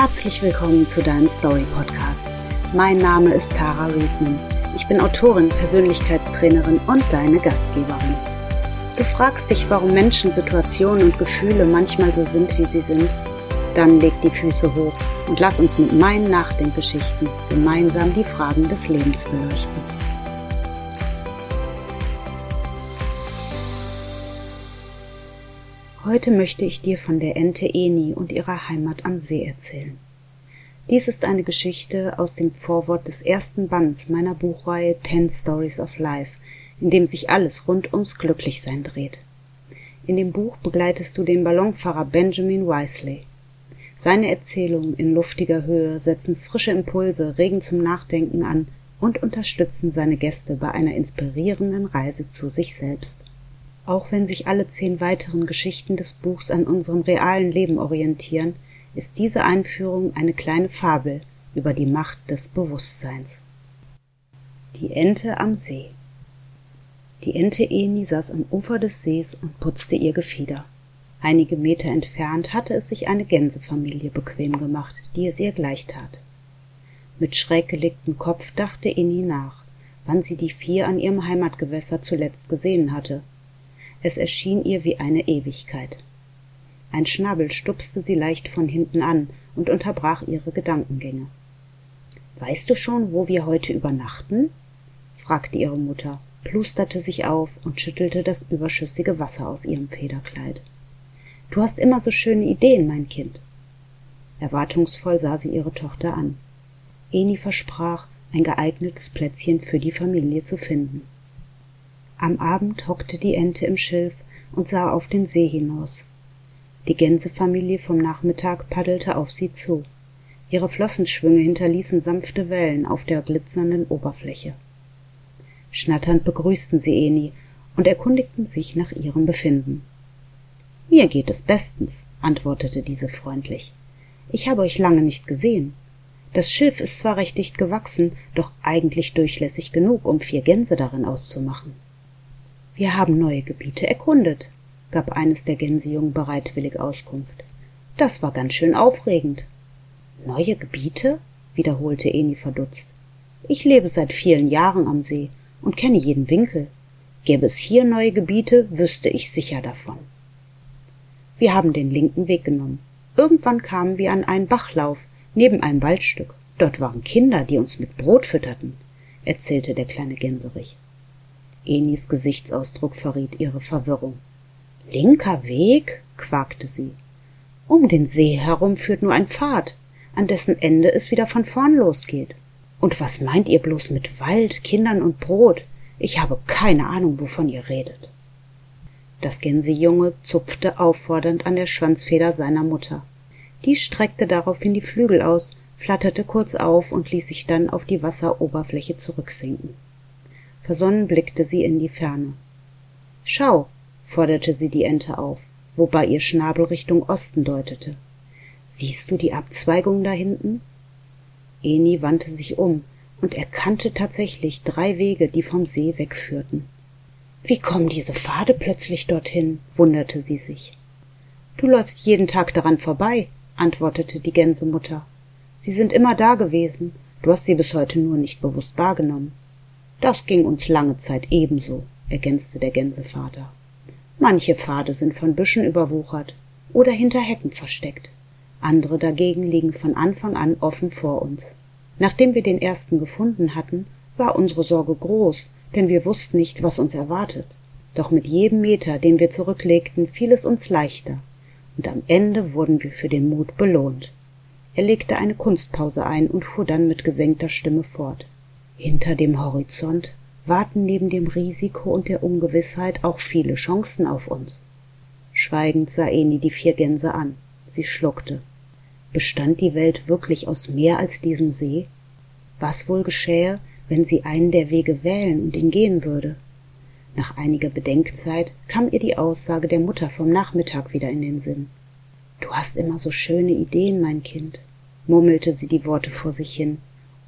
Herzlich willkommen zu deinem Story Podcast. Mein Name ist Tara Riedman. Ich bin Autorin, Persönlichkeitstrainerin und deine Gastgeberin. Du fragst dich, warum Menschen, Situationen und Gefühle manchmal so sind, wie sie sind? Dann leg die Füße hoch und lass uns mit meinen Nachdenkgeschichten gemeinsam die Fragen des Lebens beleuchten. Heute möchte ich dir von der Ente Eni und ihrer Heimat am See erzählen. Dies ist eine Geschichte aus dem Vorwort des ersten Bands meiner Buchreihe Ten Stories of Life, in dem sich alles rund ums Glücklichsein dreht. In dem Buch begleitest du den Ballonfahrer Benjamin Wisely. Seine Erzählungen in luftiger Höhe setzen frische Impulse, regen zum Nachdenken an und unterstützen seine Gäste bei einer inspirierenden Reise zu sich selbst. Auch wenn sich alle zehn weiteren Geschichten des Buchs an unserem realen Leben orientieren, ist diese Einführung eine kleine Fabel über die Macht des Bewusstseins. Die Ente am See Die Ente Eni saß am Ufer des Sees und putzte ihr Gefieder. Einige Meter entfernt hatte es sich eine Gänsefamilie bequem gemacht, die es ihr gleich tat. Mit schräg gelegtem Kopf dachte Eni nach, wann sie die vier an ihrem Heimatgewässer zuletzt gesehen hatte es erschien ihr wie eine Ewigkeit. Ein Schnabel stupste sie leicht von hinten an und unterbrach ihre Gedankengänge. Weißt du schon, wo wir heute übernachten? fragte ihre Mutter, plusterte sich auf und schüttelte das überschüssige Wasser aus ihrem Federkleid. Du hast immer so schöne Ideen, mein Kind. Erwartungsvoll sah sie ihre Tochter an. Eni versprach, ein geeignetes Plätzchen für die Familie zu finden. Am Abend hockte die Ente im Schilf und sah auf den See hinaus. Die Gänsefamilie vom Nachmittag paddelte auf sie zu. Ihre Flossenschwünge hinterließen sanfte Wellen auf der glitzernden Oberfläche. Schnatternd begrüßten sie Eni und erkundigten sich nach ihrem Befinden. Mir geht es bestens, antwortete diese freundlich. Ich habe euch lange nicht gesehen. Das Schilf ist zwar recht dicht gewachsen, doch eigentlich durchlässig genug, um vier Gänse darin auszumachen. Wir haben neue Gebiete erkundet, gab eines der Gänsejungen bereitwillig Auskunft. Das war ganz schön aufregend. Neue Gebiete? wiederholte Eni verdutzt. Ich lebe seit vielen Jahren am See und kenne jeden Winkel. Gäbe es hier neue Gebiete, wüsste ich sicher davon. Wir haben den linken Weg genommen. Irgendwann kamen wir an einen Bachlauf neben einem Waldstück. Dort waren Kinder, die uns mit Brot fütterten, erzählte der kleine Gänserich. Enis Gesichtsausdruck verriet ihre Verwirrung. Linker Weg? quakte sie. Um den See herum führt nur ein Pfad, an dessen Ende es wieder von vorn losgeht. Und was meint ihr bloß mit Wald, Kindern und Brot? Ich habe keine Ahnung, wovon ihr redet. Das Gänsejunge zupfte auffordernd an der Schwanzfeder seiner Mutter. Die streckte daraufhin die Flügel aus, flatterte kurz auf und ließ sich dann auf die Wasseroberfläche zurücksinken. Versonnen blickte sie in die Ferne. Schau, forderte sie die Ente auf, wobei ihr Schnabel Richtung Osten deutete. Siehst du die Abzweigung da hinten? Eni wandte sich um und erkannte tatsächlich drei Wege, die vom See wegführten. Wie kommen diese Pfade plötzlich dorthin? wunderte sie sich. Du läufst jeden Tag daran vorbei, antwortete die Gänsemutter. Sie sind immer da gewesen, du hast sie bis heute nur nicht bewusst wahrgenommen. Das ging uns lange Zeit ebenso, ergänzte der Gänsevater. Manche Pfade sind von Büschen überwuchert oder hinter Hecken versteckt. Andere dagegen liegen von Anfang an offen vor uns. Nachdem wir den ersten gefunden hatten, war unsere Sorge groß, denn wir wussten nicht, was uns erwartet. Doch mit jedem Meter, den wir zurücklegten, fiel es uns leichter, und am Ende wurden wir für den Mut belohnt. Er legte eine Kunstpause ein und fuhr dann mit gesenkter Stimme fort. Hinter dem Horizont warten neben dem Risiko und der Ungewissheit auch viele Chancen auf uns. Schweigend sah Eni die vier Gänse an. Sie schluckte. Bestand die Welt wirklich aus mehr als diesem See? Was wohl geschähe, wenn sie einen der Wege wählen und ihn gehen würde? Nach einiger Bedenkzeit kam ihr die Aussage der Mutter vom Nachmittag wieder in den Sinn. Du hast immer so schöne Ideen, mein Kind, murmelte sie die Worte vor sich hin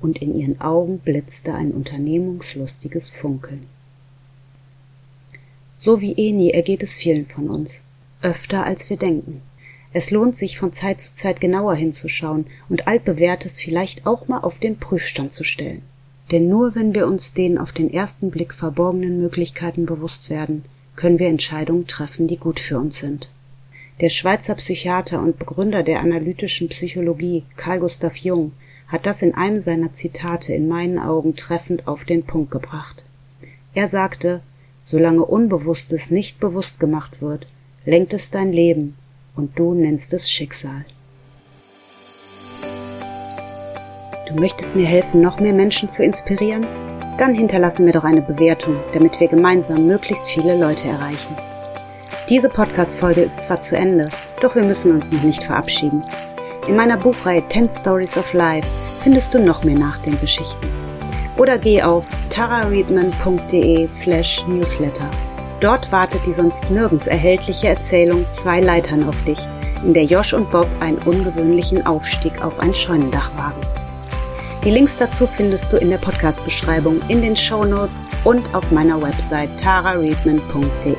und in ihren Augen blitzte ein unternehmungslustiges Funkeln. So wie Eni ergeht es vielen von uns, öfter als wir denken. Es lohnt sich von Zeit zu Zeit genauer hinzuschauen und altbewährtes vielleicht auch mal auf den Prüfstand zu stellen. Denn nur wenn wir uns den auf den ersten Blick verborgenen Möglichkeiten bewusst werden, können wir Entscheidungen treffen, die gut für uns sind. Der Schweizer Psychiater und Begründer der analytischen Psychologie Carl Gustav Jung hat das in einem seiner Zitate in meinen Augen treffend auf den Punkt gebracht. Er sagte, solange Unbewusstes nicht bewusst gemacht wird, lenkt es dein Leben und du nennst es Schicksal. Du möchtest mir helfen, noch mehr Menschen zu inspirieren? Dann hinterlasse mir doch eine Bewertung, damit wir gemeinsam möglichst viele Leute erreichen. Diese Podcast-Folge ist zwar zu Ende, doch wir müssen uns noch nicht verabschieden. In meiner Buchreihe 10 Stories of Life findest du noch mehr Nachdenkgeschichten. Oder geh auf tarareadman.de slash newsletter. Dort wartet die sonst nirgends erhältliche Erzählung Zwei Leitern auf dich, in der Josh und Bob einen ungewöhnlichen Aufstieg auf ein Scheunendach wagen. Die Links dazu findest du in der Podcast-Beschreibung, in den Show Notes und auf meiner Website tarareadman.de.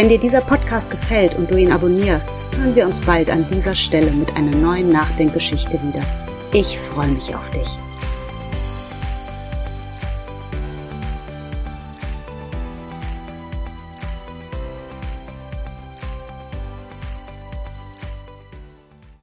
Wenn dir dieser Podcast gefällt und du ihn abonnierst, hören wir uns bald an dieser Stelle mit einer neuen Nachdenkgeschichte wieder. Ich freue mich auf dich.